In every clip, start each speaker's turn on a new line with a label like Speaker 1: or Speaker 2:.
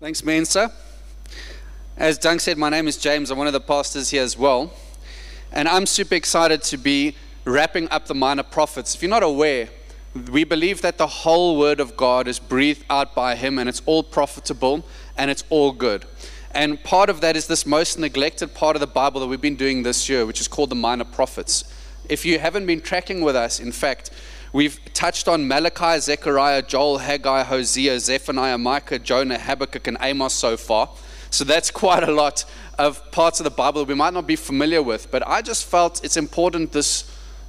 Speaker 1: Thanks, Mensa. As Dunk said, my name is James. I'm one of the pastors here as well. And I'm super excited to be wrapping up the minor prophets. If you're not aware, we believe that the whole word of God is breathed out by Him and it's all profitable and it's all good. And part of that is this most neglected part of the Bible that we've been doing this year, which is called the minor prophets. If you haven't been tracking with us, in fact, We've touched on Malachi, Zechariah, Joel, Haggai, Hosea, Zephaniah, Micah, Jonah, Habakkuk, and Amos so far. So that's quite a lot of parts of the Bible we might not be familiar with. But I just felt it's important this,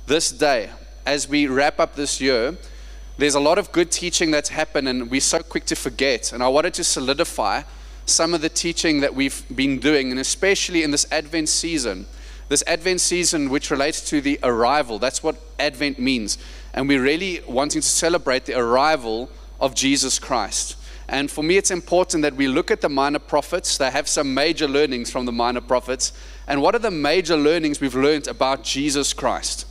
Speaker 1: this day, as we wrap up this year, there's a lot of good teaching that's happened, and we're so quick to forget. And I wanted to solidify some of the teaching that we've been doing, and especially in this Advent season. This Advent season, which relates to the arrival, that's what Advent means and we're really wanting to celebrate the arrival of Jesus Christ. And for me, it's important that we look at the minor prophets. They have some major learnings from the minor prophets. And what are the major learnings we've learned about Jesus Christ?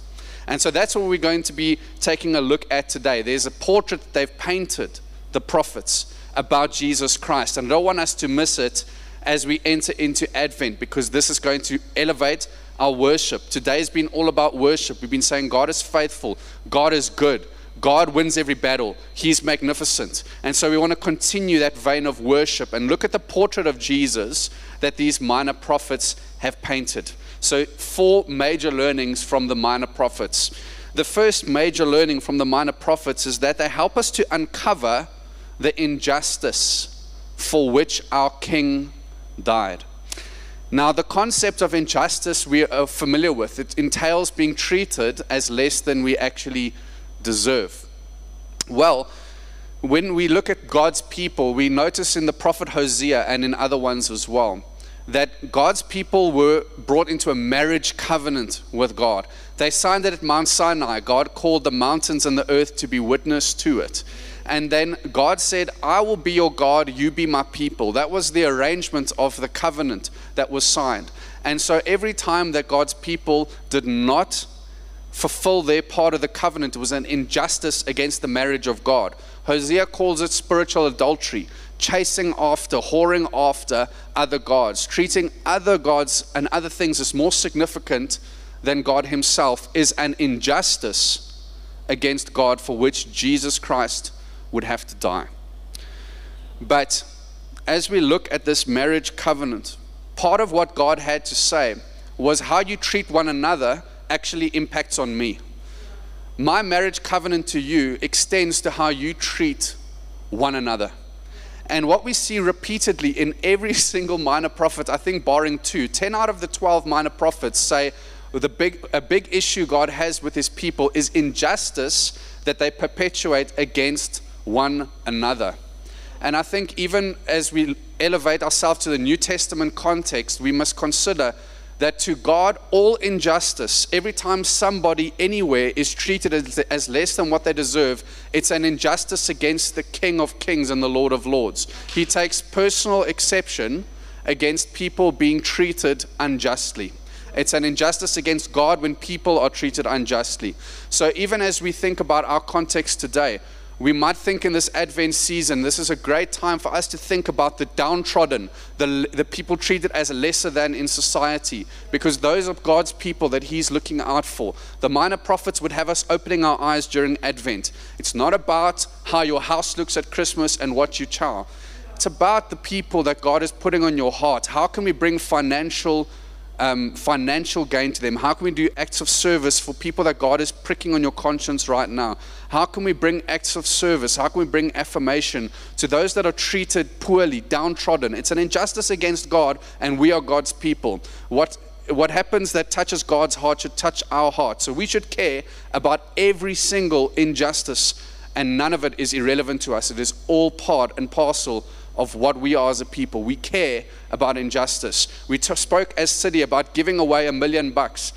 Speaker 1: And so that's what we're going to be taking a look at today. There's a portrait they've painted, the prophets, about Jesus Christ. And I don't want us to miss it as we enter into Advent because this is going to elevate our worship. Today's been all about worship. We've been saying God is faithful, God is good. God wins every battle. He's magnificent. And so we want to continue that vein of worship and look at the portrait of Jesus that these minor prophets have painted. So, four major learnings from the minor prophets. The first major learning from the minor prophets is that they help us to uncover the injustice for which our king died. Now, the concept of injustice we are familiar with. It entails being treated as less than we actually deserve. Well, when we look at God's people, we notice in the prophet Hosea and in other ones as well that God's people were brought into a marriage covenant with God. They signed it at Mount Sinai. God called the mountains and the earth to be witness to it. And then God said, I will be your God, you be my people. That was the arrangement of the covenant that was signed. And so every time that God's people did not fulfill their part of the covenant, it was an injustice against the marriage of God. Hosea calls it spiritual adultery, chasing after, whoring after other gods, treating other gods and other things as more significant than God Himself is an injustice against God for which Jesus Christ would have to die. But as we look at this marriage covenant, part of what God had to say was how you treat one another actually impacts on me. My marriage covenant to you extends to how you treat one another. And what we see repeatedly in every single minor prophet, I think barring two, 10 out of the 12 minor prophets say the big, a big issue God has with his people is injustice that they perpetuate against one another. And I think even as we elevate ourselves to the New Testament context, we must consider that to God, all injustice, every time somebody anywhere is treated as, less than what they deserve, it's an injustice against the King of Kings and the Lord of Lords. He takes personal exception against people being treated unjustly. It's an injustice against God when people are treated unjustly. So, even as we think about our context today, we might think in this Advent season, this is a great time for us to think about the downtrodden, the, the people treated as lesser than in society, because those are God's people that He's looking out for. The minor prophets would have us opening our eyes during Advent. It's not about how your house looks at Christmas and what you chow, it's about the people that God is putting on your heart. How can we bring financial um, financial gain to them? How can we do acts of service for people that God is pricking on your conscience right now? How can we bring acts of service? How can we bring affirmation to those that are treated poorly, downtrodden? It's an injustice against God, and we are God's people. What what happens that touches God's heart should touch our heart. So we should care about every single injustice, and none of it is irrelevant to us. It is all part and parcel of what we are as a people. We care about injustice. We t- spoke as city about giving away a million bucks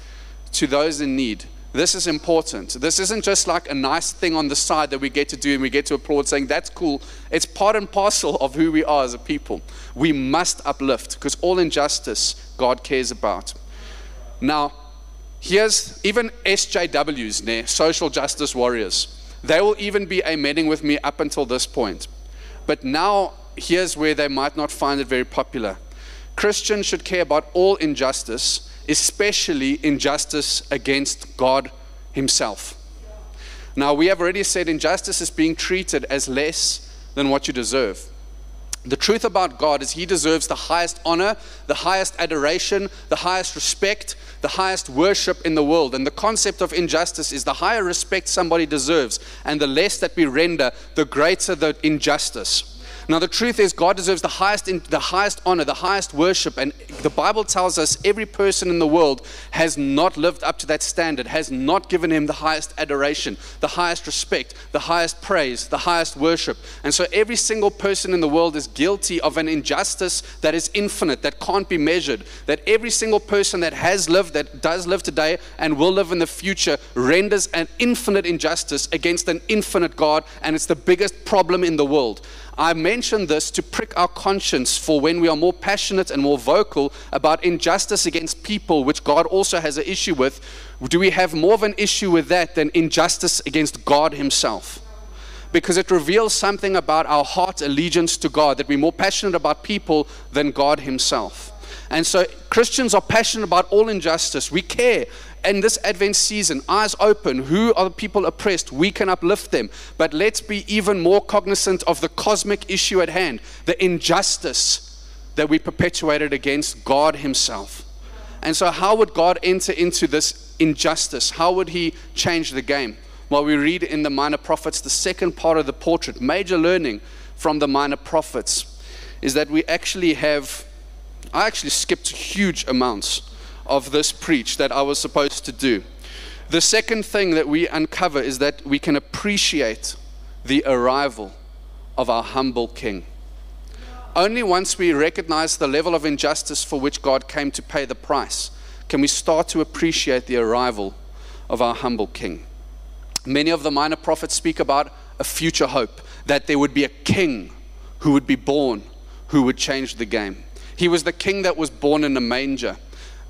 Speaker 1: to those in need. This is important. This isn't just like a nice thing on the side that we get to do and we get to applaud saying that's cool. It's part and parcel of who we are as a people. We must uplift because all injustice God cares about. Now, here's even SJWs, ne, social justice warriors. They will even be amening with me up until this point. But now here's where they might not find it very popular. Christians should care about all injustice, especially injustice against God Himself. Now, we have already said injustice is being treated as less than what you deserve. The truth about God is He deserves the highest honor, the highest adoration, the highest respect, the highest worship in the world. And the concept of injustice is the higher respect somebody deserves, and the less that we render, the greater the injustice. Now, the truth is, God deserves the highest, the highest honor, the highest worship. And the Bible tells us every person in the world has not lived up to that standard, has not given him the highest adoration, the highest respect, the highest praise, the highest worship. And so, every single person in the world is guilty of an injustice that is infinite, that can't be measured. That every single person that has lived, that does live today, and will live in the future renders an infinite injustice against an infinite God. And it's the biggest problem in the world. I mention this to prick our conscience for when we are more passionate and more vocal about injustice against people, which God also has an issue with. Do we have more of an issue with that than injustice against God Himself? Because it reveals something about our heart allegiance to God, that we're more passionate about people than God Himself. And so Christians are passionate about all injustice. We care in this Advent season, eyes open, who are the people oppressed? We can uplift them. But let's be even more cognizant of the cosmic issue at hand, the injustice that we perpetuated against God Himself. And so, how would God enter into this injustice? How would He change the game? Well, we read in the Minor Prophets, the second part of the portrait, major learning from the Minor Prophets, is that we actually have, I actually skipped huge amounts of this preach that I was supposed to do. The second thing that we uncover is that we can appreciate the arrival of our humble King. Only once we recognize the level of injustice for which God came to pay the price can we start to appreciate the arrival of our humble King. Many of the minor prophets speak about a future hope, that there would be a king who would be born who would change the game. He was the king that was born in a manger.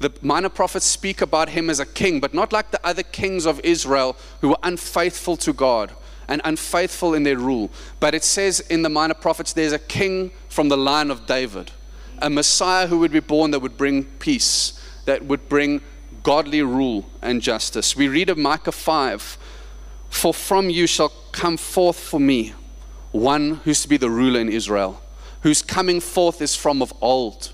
Speaker 1: The minor prophets speak about him as a king, but not like the other kings of Israel who were unfaithful to God and unfaithful in their rule. But it says in the minor prophets there's a king from the line of David, a Messiah who would be born that would bring peace, that would bring godly rule and justice. We read of Micah 5 For from you shall come forth for me one who's to be the ruler in Israel, whose coming forth is from of old,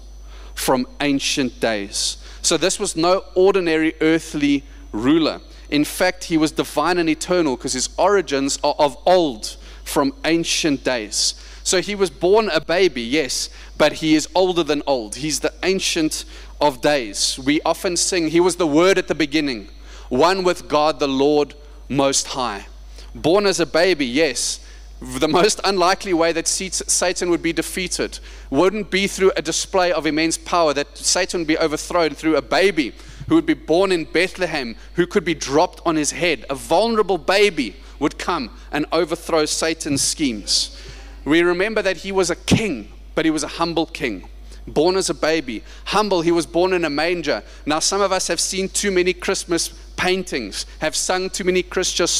Speaker 1: from ancient days. So this was no ordinary earthly ruler. In fact, he was divine and eternal because his origins are of old, from ancient days. So he was born a baby, yes, but he is older than old. He's the ancient of days. We often sing, He was the Word at the beginning, one with God the Lord Most High. Born as a baby, yes, the most unlikely way that Satan would be defeated wouldn't be through a display of immense power, that Satan would be overthrown through a baby who would be born in Bethlehem, who could be dropped on his head. A vulnerable baby would come and overthrow Satan's schemes. We remember that he was a king, but he was a humble king born as a baby. Humble, he was born in a manger. Now, some of us have seen too many Christmas paintings, have sung too many Christmas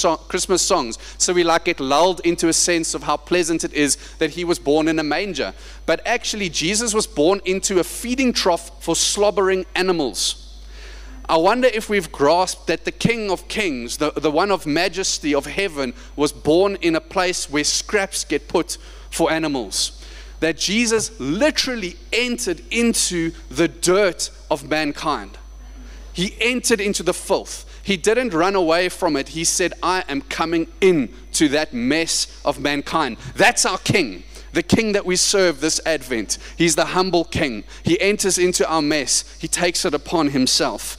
Speaker 1: songs, so we like get lulled into a sense of how pleasant it is that he was born in a manger. But actually, Jesus was born into a feeding trough for slobbering animals. I wonder if we've grasped that the King of Kings, the, the one of majesty of heaven, was born in a place where scraps get put for animals that Jesus literally entered into the dirt of mankind. He entered into the filth. He didn't run away from it. He said, I am coming in to that mess of mankind. That's our king, the king that we serve this Advent. He's the humble king. He enters into our mess, he takes it upon himself.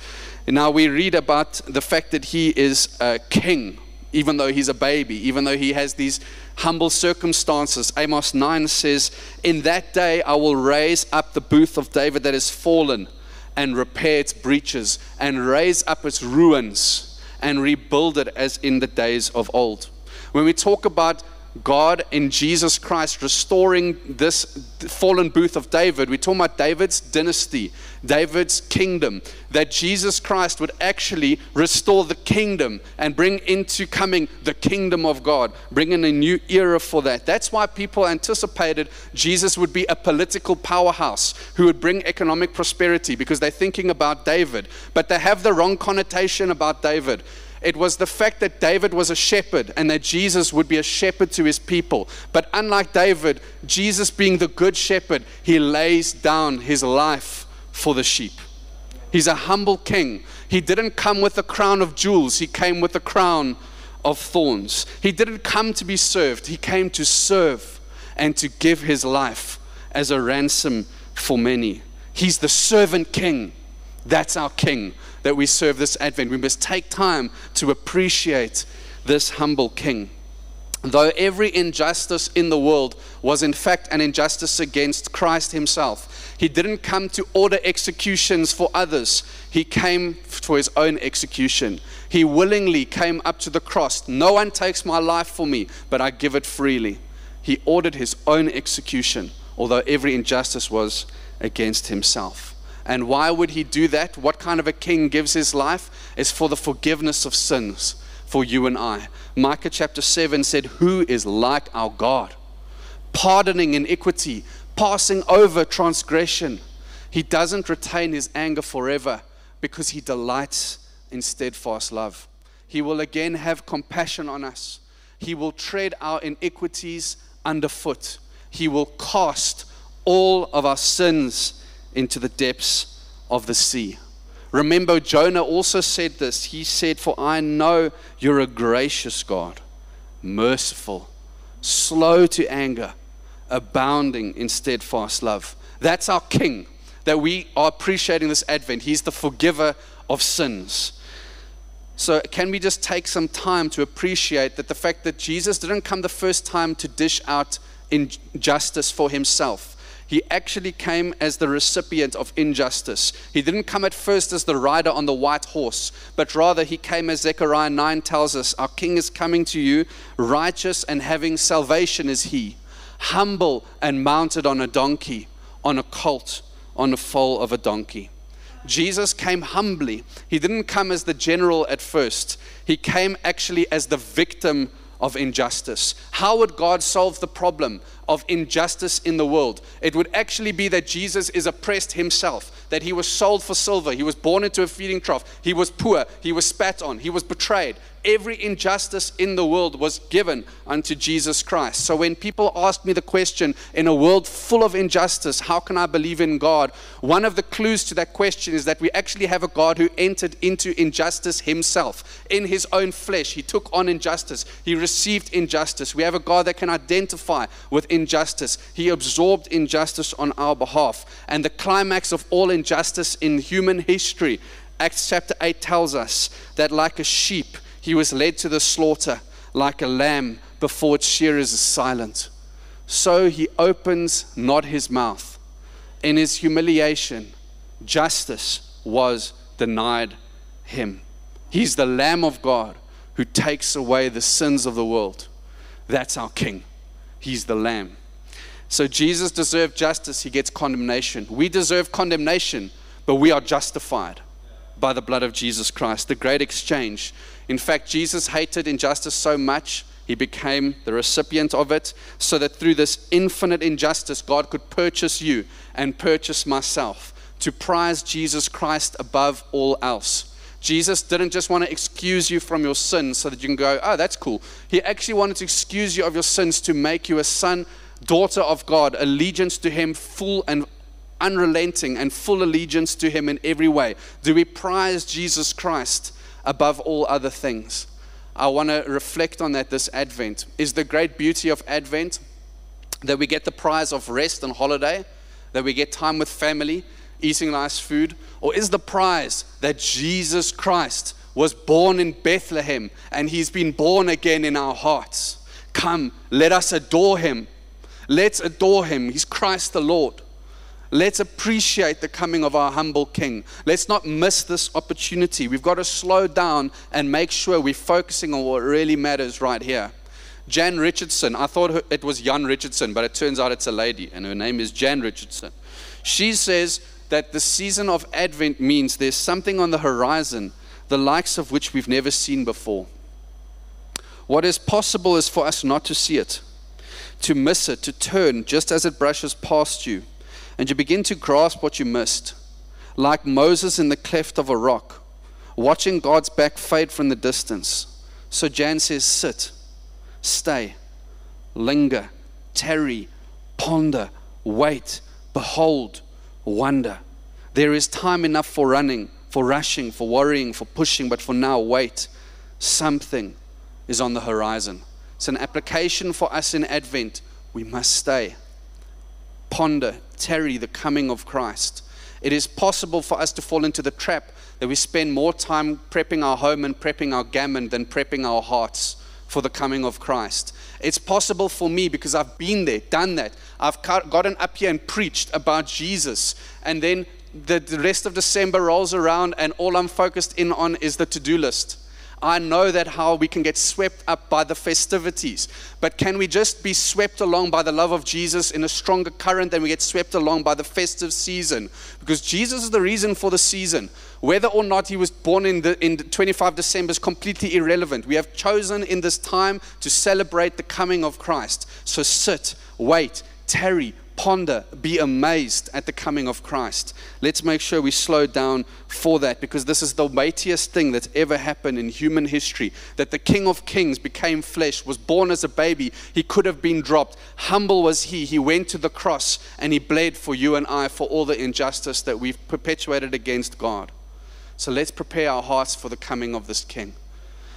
Speaker 1: Now we read about the fact that he is a king, even though he's a baby, even though he has these humble circumstances. Amos 9 says, In that day I will raise up the booth of David that is fallen and repair its breaches and raise up its ruins and rebuild it as in the days of old. When we talk about God in Jesus Christ restoring this fallen booth of David. We're talking about David's dynasty, David's kingdom. That Jesus Christ would actually restore the kingdom and bring into coming the kingdom of God, bring in a new era for that. That's why people anticipated Jesus would be a political powerhouse who would bring economic prosperity because they're thinking about David. But they have the wrong connotation about David. It was the fact that David was a shepherd and that Jesus would be a shepherd to his people. But unlike David, Jesus being the good shepherd, he lays down his life for the sheep. He's a humble king. He didn't come with a crown of jewels, he came with a crown of thorns. He didn't come to be served, he came to serve and to give his life as a ransom for many. He's the servant king. That's our king that we serve this Advent. We must take time to appreciate this humble King. Though every injustice in the world was in fact an injustice against Christ Himself, He didn't come to order executions for others, He came for His own execution. He willingly came up to the cross. No one takes my life for me, but I give it freely. He ordered His own execution, although every injustice was against Himself. And why would he do that? What kind of a king gives his life? Is for the forgiveness of sins for you and I. Micah chapter 7 said, Who is like our God? Pardoning iniquity, passing over transgression. He doesn't retain his anger forever because he delights in steadfast love. He will again have compassion on us. He will tread our iniquities underfoot. He will cast all of our sins into the depths of the sea. Remember, Jonah also said this. He said, For I know you're a gracious God, merciful, slow to anger, abounding in steadfast love. That's our King that we are appreciating this Advent. He's the forgiver of sins. So, can we just take some time to appreciate that the fact that Jesus didn't come the first time to dish out injustice for himself? He actually came as the recipient of injustice. He didn't come at first as the rider on the white horse, but rather he came as Zechariah 9 tells us Our king is coming to you, righteous and having salvation is he, humble and mounted on a donkey, on a colt, on a foal of a donkey. Jesus came humbly. He didn't come as the general at first, he came actually as the victim of injustice. How would God solve the problem of injustice in the world? It would actually be that Jesus is oppressed himself, that he was sold for silver, he was born into a feeding trough, he was poor, he was spat on, he was betrayed, every injustice in the world was given unto Jesus Christ. So when people ask me the question, in a world full of injustice, how can I believe in God? One of the clues to that question is that we actually have a God who entered into injustice himself. In his own flesh, he took on injustice, he received injustice. We have a God that can identify with injustice, he absorbed injustice on our behalf. And the climax of all injustice in human history Acts chapter 8 tells us that, like a sheep, he was led to the slaughter like a lamb before its shearers is silent. So he opens not his mouth. In his humiliation, justice was denied him. He's the Lamb of God who takes away the sins of the world. That's our King. He's the Lamb. So Jesus deserved justice, he gets condemnation. We deserve condemnation, but we are justified by the blood of Jesus Christ, the great exchange. In fact, Jesus hated injustice so much, he became the recipient of it, so that through this infinite injustice, God could purchase you and purchase myself to prize Jesus Christ above all else. Jesus didn't just want to excuse you from your sins so that you can go, oh, that's cool. He actually wanted to excuse you of your sins to make you a son, daughter of God, allegiance to Him, full and unrelenting and full allegiance to Him in every way? Do we prize Jesus Christ above all other things? I want to reflect on that this Advent. Is the great beauty of Advent that we get the prize of rest and holiday, that we get time with family, eating nice food? Or is the prize that Jesus Christ was born in Bethlehem and he's been born again in our hearts? Come, let us adore him. Let's adore him. He's Christ the Lord. Let's appreciate the coming of our humble King. Let's not miss this opportunity. We've got to slow down and make sure we're focusing on what really matters right here. Jan Richardson, I thought it was Jan Richardson, but it turns out it's a lady, and her name is Jan Richardson. She says that the season of Advent means there's something on the horizon, the likes of which we've never seen before. What is possible is for us not to see it, to miss it, to turn just as it brushes past you, and you begin to grasp what you missed. Like Moses in the cleft of a rock, watching God's back fade from the distance. So Jan says, Sit stay, linger, tarry, ponder, wait, behold, wonder. There is time enough for running, for rushing, for worrying, for pushing, but for now, wait. Something is on the horizon. It's an application for us in Advent. We must stay, ponder, tarry the coming of Christ. It is possible for us to fall into the trap that we spend more time prepping our home and prepping our gammon than prepping our hearts for the coming of Christ. It's possible for me because I've been there, done that. I've gotten up here and preached about Jesus. And then the, rest of December rolls around, and all I'm focused in on is the to do list. I know that how we can get swept up by the festivities. But can we just be swept along by the love of Jesus in a stronger current than we get swept along by the festive season? Because Jesus is the reason for the season. Whether or not he was born in, the, in 25 December is completely irrelevant. We have chosen in this time to celebrate the coming of Christ. So sit, wait, tarry, ponder, be amazed at the coming of Christ. Let's make sure we slow down for that because this is the weightiest thing that's ever happened in human history. That the King of Kings became flesh, was born as a baby. He could have been dropped. Humble was he. He went to the cross and he bled for you and I for all the injustice that we've perpetuated against God. So let's prepare our hearts for the coming of this King.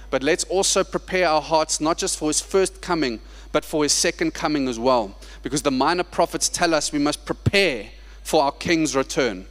Speaker 1: But let's also prepare our hearts not just for his first coming, but for his second coming as well because the minor prophets tell us we must prepare for our king's return.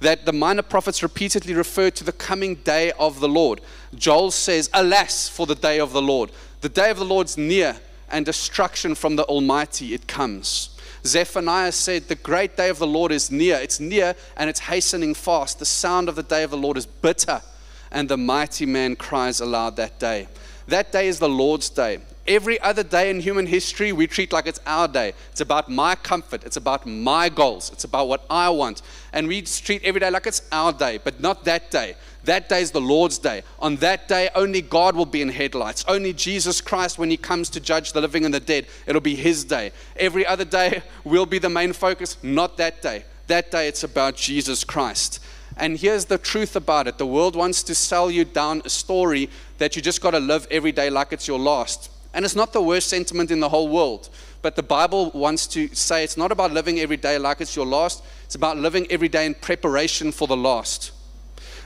Speaker 1: That the minor prophets repeatedly refer to the coming day of the Lord. Joel says, Alas for the day of the Lord. The day of the Lord's near, and destruction from the Almighty it comes. Zephaniah said, The great day of the Lord is near. It's near and it's hastening fast. The sound of the day of the Lord is bitter, and the mighty man cries aloud that day. That day is the Lord's day. Every other day in human history, we treat like it's our day. It's about my comfort. It's about my goals. It's about what I want. And we treat every day like it's our day, but not that day. That day is the Lord's day. On that day, only God will be in headlights. Only Jesus Christ, when He comes to judge the living and the dead, it'll be His day. Every other day will be the main focus, not that day. That day, it's about Jesus Christ. And here's the truth about it the world wants to sell you down a story that you just got to live every day like it's your last. And it's not the worst sentiment in the whole world. But the Bible wants to say it's not about living every day like it's your last, it's about living every day in preparation for the last.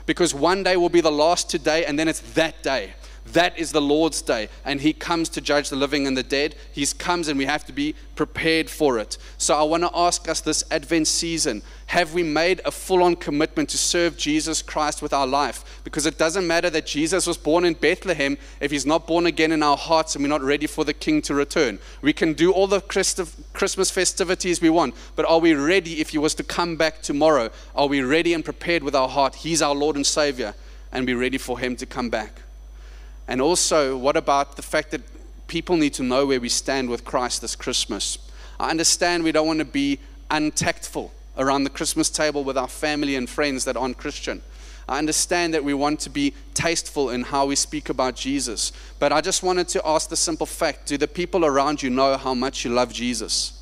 Speaker 1: Because one day will be the last today, and then it's that day. That is the Lord's day, and He comes to judge the living and the dead. He comes, and we have to be prepared for it. So, I want to ask us this Advent season have we made a full on commitment to serve Jesus Christ with our life? Because it doesn't matter that Jesus was born in Bethlehem if He's not born again in our hearts and we're not ready for the King to return. We can do all the Christmas festivities we want, but are we ready if He was to come back tomorrow? Are we ready and prepared with our heart? He's our Lord and Savior, and be ready for Him to come back. And also, what about the fact that people need to know where we stand with Christ this Christmas? I understand we don't want to be untactful around the Christmas table with our family and friends that aren't Christian. I understand that we want to be tasteful in how we speak about Jesus. But I just wanted to ask the simple fact do the people around you know how much you love Jesus?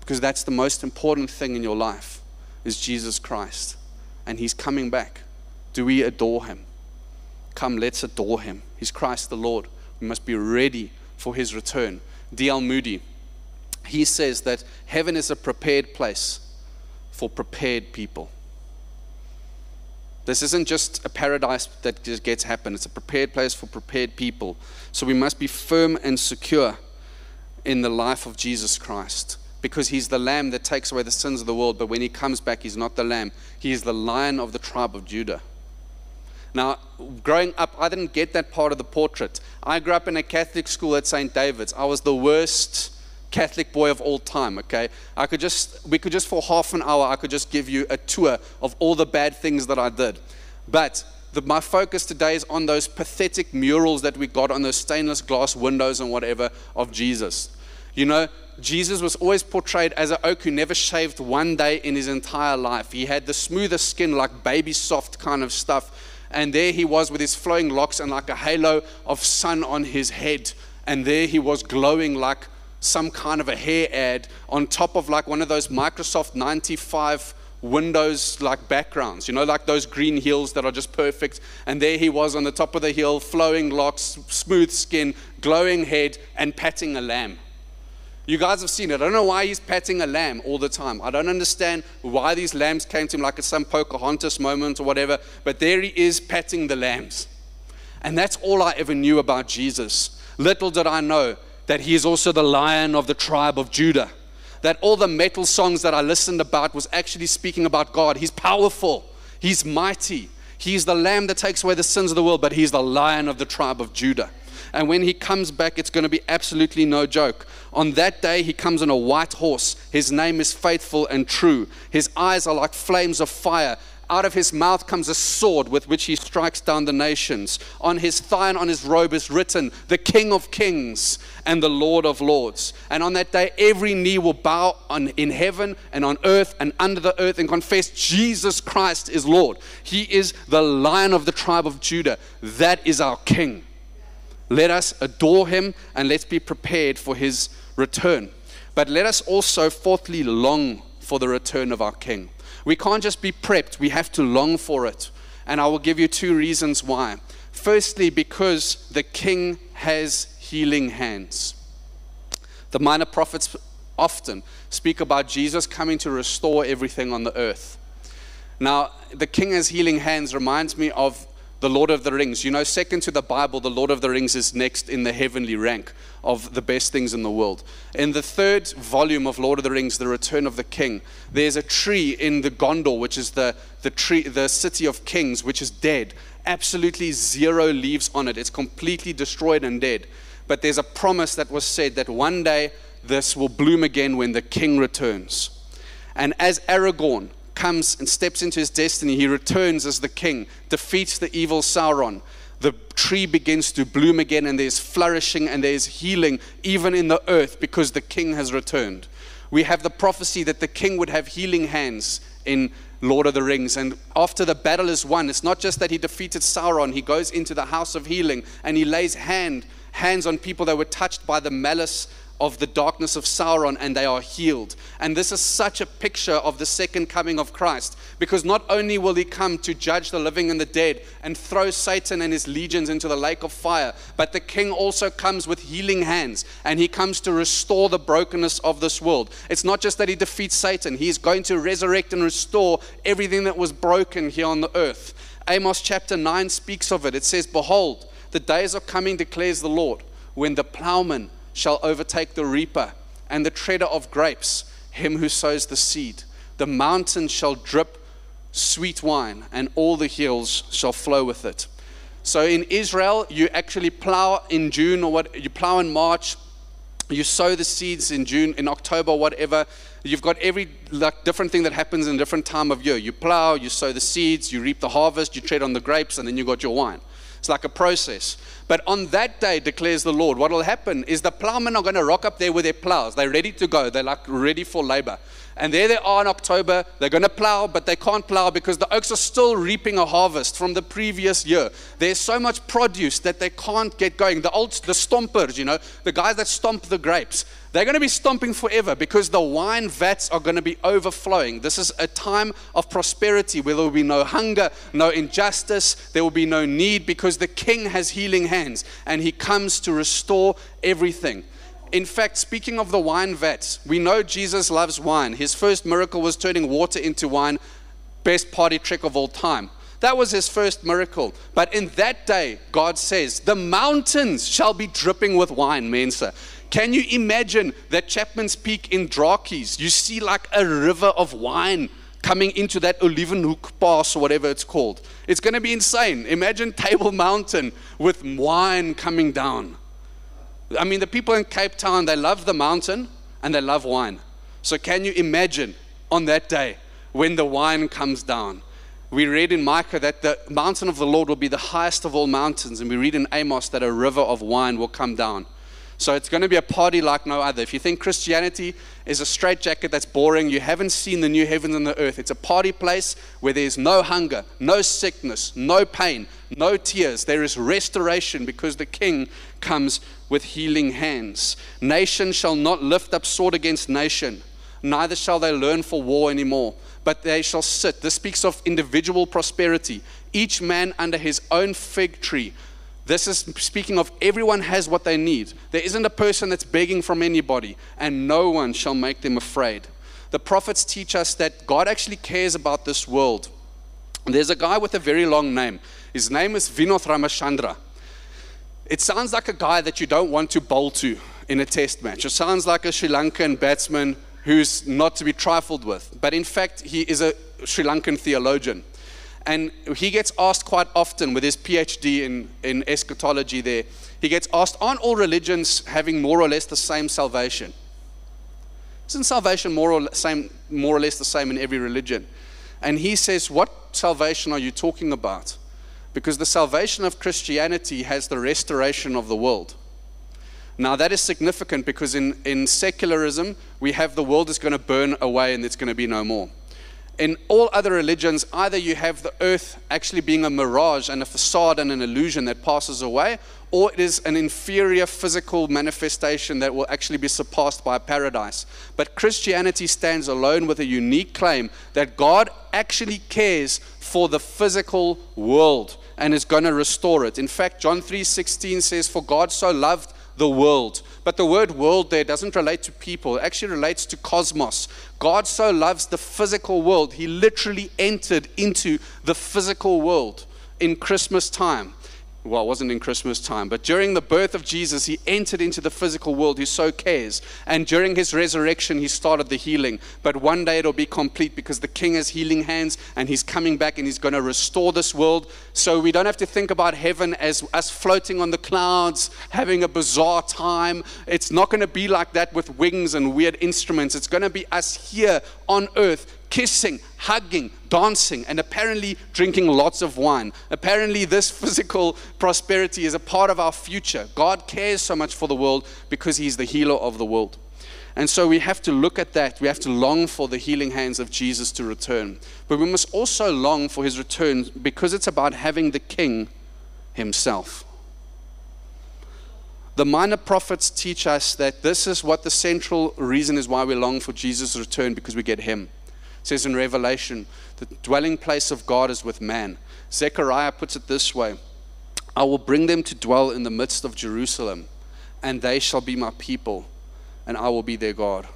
Speaker 1: Because that's the most important thing in your life is Jesus Christ. And he's coming back. Do we adore him? Come, let's adore him. He's Christ the Lord. We must be ready for his return. D.L. Moody, he says that heaven is a prepared place for prepared people. This isn't just a paradise that just gets happen. It's a prepared place for prepared people. So we must be firm and secure in the life of Jesus Christ because he's the lamb that takes away the sins of the world. But when he comes back, he's not the lamb. He is the lion of the tribe of Judah. Now, growing up, I didn't get that part of the portrait. I grew up in a Catholic school at St. David's. I was the worst Catholic boy of all time, okay? I could just, we could just for half an hour, I could just give you a tour of all the bad things that I did. But the, my focus today is on those pathetic murals that we got on those stainless glass windows and whatever of Jesus. You know, Jesus was always portrayed as an oak who never shaved one day in his entire life. He had the smoothest skin, like baby soft kind of stuff. And there he was with his flowing locks and like a halo of sun on his head. And there he was glowing like some kind of a hair ad on top of like one of those Microsoft 95 Windows like backgrounds, you know, like those green hills that are just perfect. And there he was on the top of the hill, flowing locks, smooth skin, glowing head, and patting a lamb. You guys have seen it. I don't know why he's patting a lamb all the time. I don't understand why these lambs came to him like it's some Pocahontas moment or whatever, but there he is patting the lambs. And that's all I ever knew about Jesus. Little did I know that he is also the lion of the tribe of Judah. That all the metal songs that I listened about was actually speaking about God. He's powerful, he's mighty. He's the lamb that takes away the sins of the world, but he's the lion of the tribe of Judah. And when he comes back, it's going to be absolutely no joke. On that day, he comes on a white horse. His name is faithful and true. His eyes are like flames of fire. Out of his mouth comes a sword with which he strikes down the nations. On his thigh and on his robe is written, The King of Kings and the Lord of Lords. And on that day, every knee will bow on, in heaven and on earth and under the earth and confess Jesus Christ is Lord. He is the lion of the tribe of Judah. That is our King. Let us adore him and let's be prepared for his return. But let us also, fourthly, long for the return of our King. We can't just be prepped, we have to long for it. And I will give you two reasons why. Firstly, because the King has healing hands. The minor prophets often speak about Jesus coming to restore everything on the earth. Now, the King has healing hands reminds me of the Lord of the Rings. You know, second to the Bible, the Lord of the Rings is next in the heavenly rank of the best things in the world. In the third volume of Lord of the Rings, The Return of the King, there's a tree in the Gondor, which is the, the, tree, the city of kings, which is dead. Absolutely zero leaves on it. It's completely destroyed and dead. But there's a promise that was said that one day this will bloom again when the king returns. And as Aragorn comes and steps into his destiny, he returns as the king, defeats the evil Sauron. The tree begins to bloom again, and there's flourishing and there's healing even in the earth because the king has returned. We have the prophecy that the king would have healing hands in Lord of the Rings. And after the battle is won, it's not just that he defeated Sauron, he goes into the house of healing and he lays hand, hands on people that were touched by the malice of the darkness of Sauron and they are healed. And this is such a picture of the second coming of Christ because not only will he come to judge the living and the dead and throw Satan and his legions into the lake of fire, but the king also comes with healing hands and he comes to restore the brokenness of this world. It's not just that he defeats Satan, he's going to resurrect and restore everything that was broken here on the earth. Amos chapter 9 speaks of it. It says, Behold, the days are coming, declares the Lord, when the plowman shall overtake the reaper, and the treader of grapes, him who sows the seed. The mountains shall drip sweet wine, and all the hills shall flow with it. So in Israel, you actually plow in June or what you plow in March, you sow the seeds in June, in October, whatever. You've got every like different thing that happens in a different time of year. You plow, you sow the seeds, you reap the harvest, you tread on the grapes, and then you got your wine. It's like a process. But on that day, declares the Lord, what will happen is the plowmen are going to rock up there with their plows. They're ready to go. They're like ready for labor. And there they are in October. They're going to plow, but they can't plow because the oaks are still reaping a harvest from the previous year. There's so much produce that they can't get going. The old, the stompers, you know, the guys that stomp the grapes, they're going to be stomping forever because the wine vats are going to be overflowing. This is a time of prosperity where there will be no hunger, no injustice, there will be no need because the king has healing hands and he comes to restore everything. In fact, speaking of the wine vats, we know Jesus loves wine. His first miracle was turning water into wine, best party trick of all time. That was his first miracle. But in that day, God says, the mountains shall be dripping with wine, Mensa. Can you imagine that Chapman's Peak in Drakies? You see like a river of wine coming into that Olivenhoek Pass or whatever it's called. It's going to be insane. Imagine Table Mountain with wine coming down. I mean, the people in Cape Town, they love the mountain and they love wine. So, can you imagine on that day when the wine comes down? we read in Micah that the mountain of the Lord will be the highest of all mountains. And we read in Amos that a river of wine will come down. So it's going to be a party like no other. If you think Christianity is a straitjacket that's boring, you haven't seen the new heavens and the earth. It's a party place where there's no hunger, no sickness, no pain, no tears. There is restoration because the king comes with healing hands. Nation shall not lift up sword against nation, neither shall they learn for war anymore, but they shall sit. This speaks of individual prosperity, each man under his own fig tree this is speaking of everyone has what they need. There isn't a person that's begging from anybody, and no one shall make them afraid. The prophets teach us that God actually cares about this world. There's a guy with a very long name. His name is Vinoth Ramachandra. It sounds like a guy that you don't want to bowl to in a test match. It sounds like a Sri Lankan batsman who's not to be trifled with. But in fact, he is a Sri Lankan theologian. And he gets asked quite often with his PhD in, in eschatology there, he gets asked, aren't all religions having more or less the same salvation? Isn't salvation more or, same, more or less the same in every religion? And he says, What salvation are you talking about? Because the salvation of Christianity has the restoration of the world. Now, that is significant because in, in secularism, we have the world is going to burn away and it's going to be no more in all other religions, either you have the earth actually being a mirage and a facade and an illusion that passes away, or it is an inferior physical manifestation that will actually be surpassed by paradise. But Christianity stands alone with a unique claim that God actually cares for the physical world and is going to restore it. In fact, John 3:16 says for God so loved the world. But the word world there doesn't relate to people, it actually relates to cosmos. God so loves the physical world, he literally entered into the physical world in Christmas time well, it wasn't in Christmas time, but during the birth of Jesus, he entered into the physical world. He so cares. And during his resurrection, he started the healing. But one day it'll be complete because the king has healing hands and he's coming back and he's going to restore this world. So we don't have to think about heaven as us floating on the clouds, having a bizarre time. It's not going to be like that with wings and weird instruments. It's going to be us here on earth kissing, hugging, dancing, and apparently drinking lots of wine. Apparently, this physical prosperity is a part of our future. God cares so much for the world because He's the healer of the world. And so we have to look at that. We have to long for the healing hands of Jesus to return. But we must also long for his return because it's about having the king himself. The minor prophets teach us that this is what the central reason is why we long for Jesus' return because we get him. It says in Revelation, the dwelling place of God is with man. Zechariah puts it this way I will bring them to dwell in the midst of Jerusalem, and they shall be my people, and I will be their God.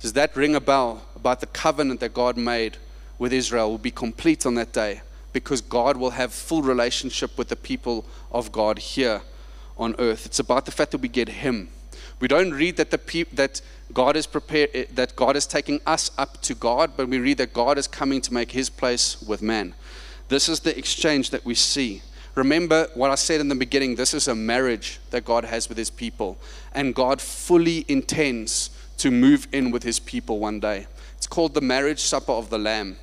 Speaker 1: Does that ring a bell about the covenant that God made with Israel will be complete on that day because God will have full relationship with the people of God here on earth. It's about the fact that we get Him. We don't read that the pe- that God is prepared eh, that God is taking us up to God, but we read that God is coming to make his place with man. This is the exchange that we see. Remember what I said in the beginning, this is a marriage that God has with his people, and God fully intends to move in with his people one day. It's called the marriage supper of the lamb.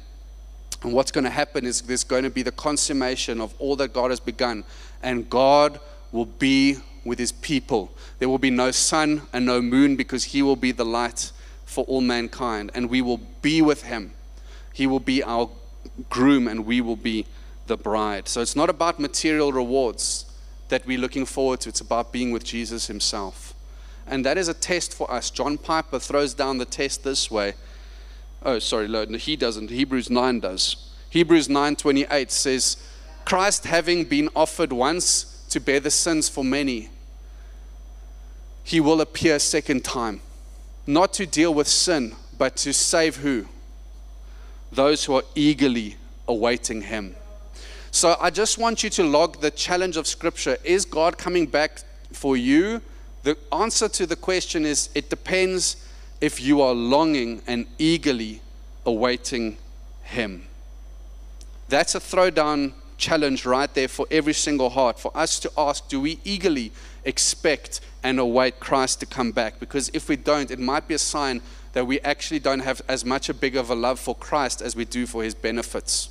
Speaker 1: And what's going to happen is there's going to be the consummation of all that God has begun, and God will be with his people. There will be no sun and no moon because he will be the light for all mankind, and we will be with him. He will be our groom, and we will be the bride. So it's not about material rewards that we're looking forward to, it's about being with Jesus himself. And that is a test for us. John Piper throws down the test this way. Oh, sorry, no, he doesn't. Hebrews 9 does. Hebrews 9:28 says, Christ having been offered once to bear the sins for many, he will appear a second time, not to deal with sin, but to save who? Those who are eagerly awaiting him. So I just want you to log the challenge of Scripture. Is God coming back for you? The answer to the question is it depends if you are longing and eagerly awaiting him. That's a throwdown challenge right there for every single heart for us to ask do we eagerly expect and await Christ to come back? Because if we don't, it might be a sign that we actually don't have as much a big of a love for Christ as we do for his benefits.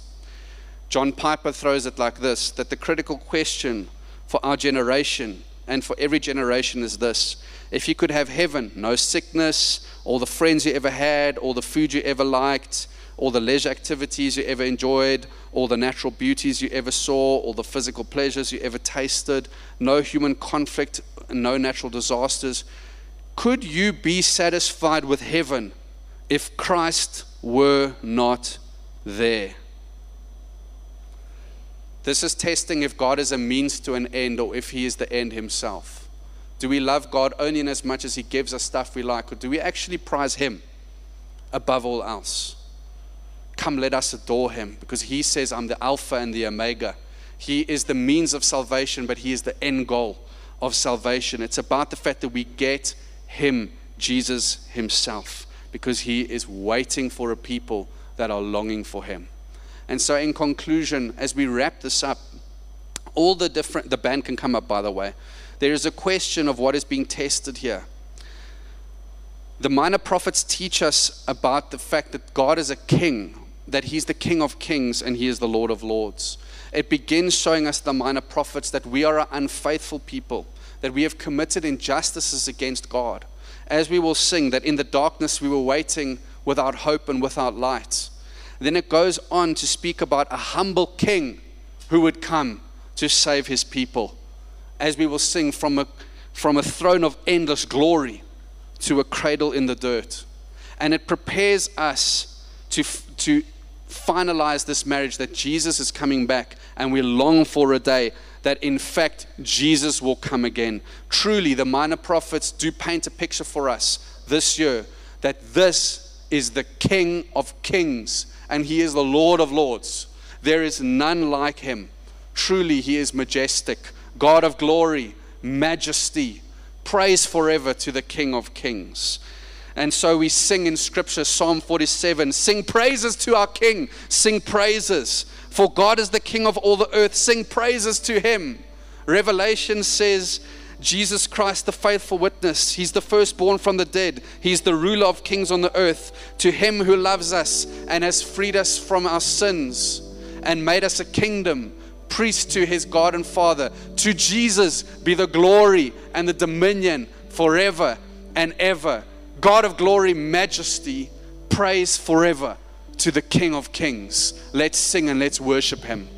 Speaker 1: John Piper throws it like this that the critical question for our generation and for every generation is this if you could have heaven, no sickness, all the friends you ever had, all the food you ever liked, all the leisure activities you ever enjoyed, all the natural beauties you ever saw, all the physical pleasures you ever tasted, no human conflict, no natural disasters. Could you be satisfied with heaven if Christ were not there? This is testing if God is a means to an end or if He is the end Himself. Do we love God only in as much as He gives us stuff we like, or do we actually prize Him above all else? Come, let us adore Him because He says, I'm the Alpha and the Omega. He is the means of salvation, but He is the end goal of salvation. It's about the fact that we get Him, Jesus Himself, because He is waiting for a people that are longing for Him. And so, in conclusion, as we wrap this up, all the different, the band can come up, by the way. There is a question of what is being tested here. The minor prophets teach us about the fact that God is a king, that He's the King of kings and He is the Lord of lords. It begins showing us, the minor prophets, that we are an unfaithful people, that we have committed injustices against God. As we will sing, that in the darkness we were waiting without hope and without light. Then it goes on to speak about a humble king who would come to save his people. As we will sing from a, from a throne of endless glory to a cradle in the dirt. And it prepares us to, to finalize this marriage that Jesus is coming back and we long for a day that in fact Jesus will come again. Truly, the minor prophets do paint a picture for us this year that this is the King of Kings and he is the Lord of lords. There is none like him. Truly, he is majestic, God of glory, majesty. Praise forever to the King of kings. And so we sing in Scripture, Psalm 47 Sing praises to our King, sing praises. For God is the King of all the earth, sing praises to him. Revelation says, Jesus Christ, the faithful witness. He's the firstborn from the dead. He's the ruler of kings on the earth. To him who loves us and has freed us from our sins and made us a kingdom, priest to his God and Father. To Jesus be the glory and the dominion forever and ever. God of glory, majesty, praise forever to the King of kings. Let's sing and let's worship him.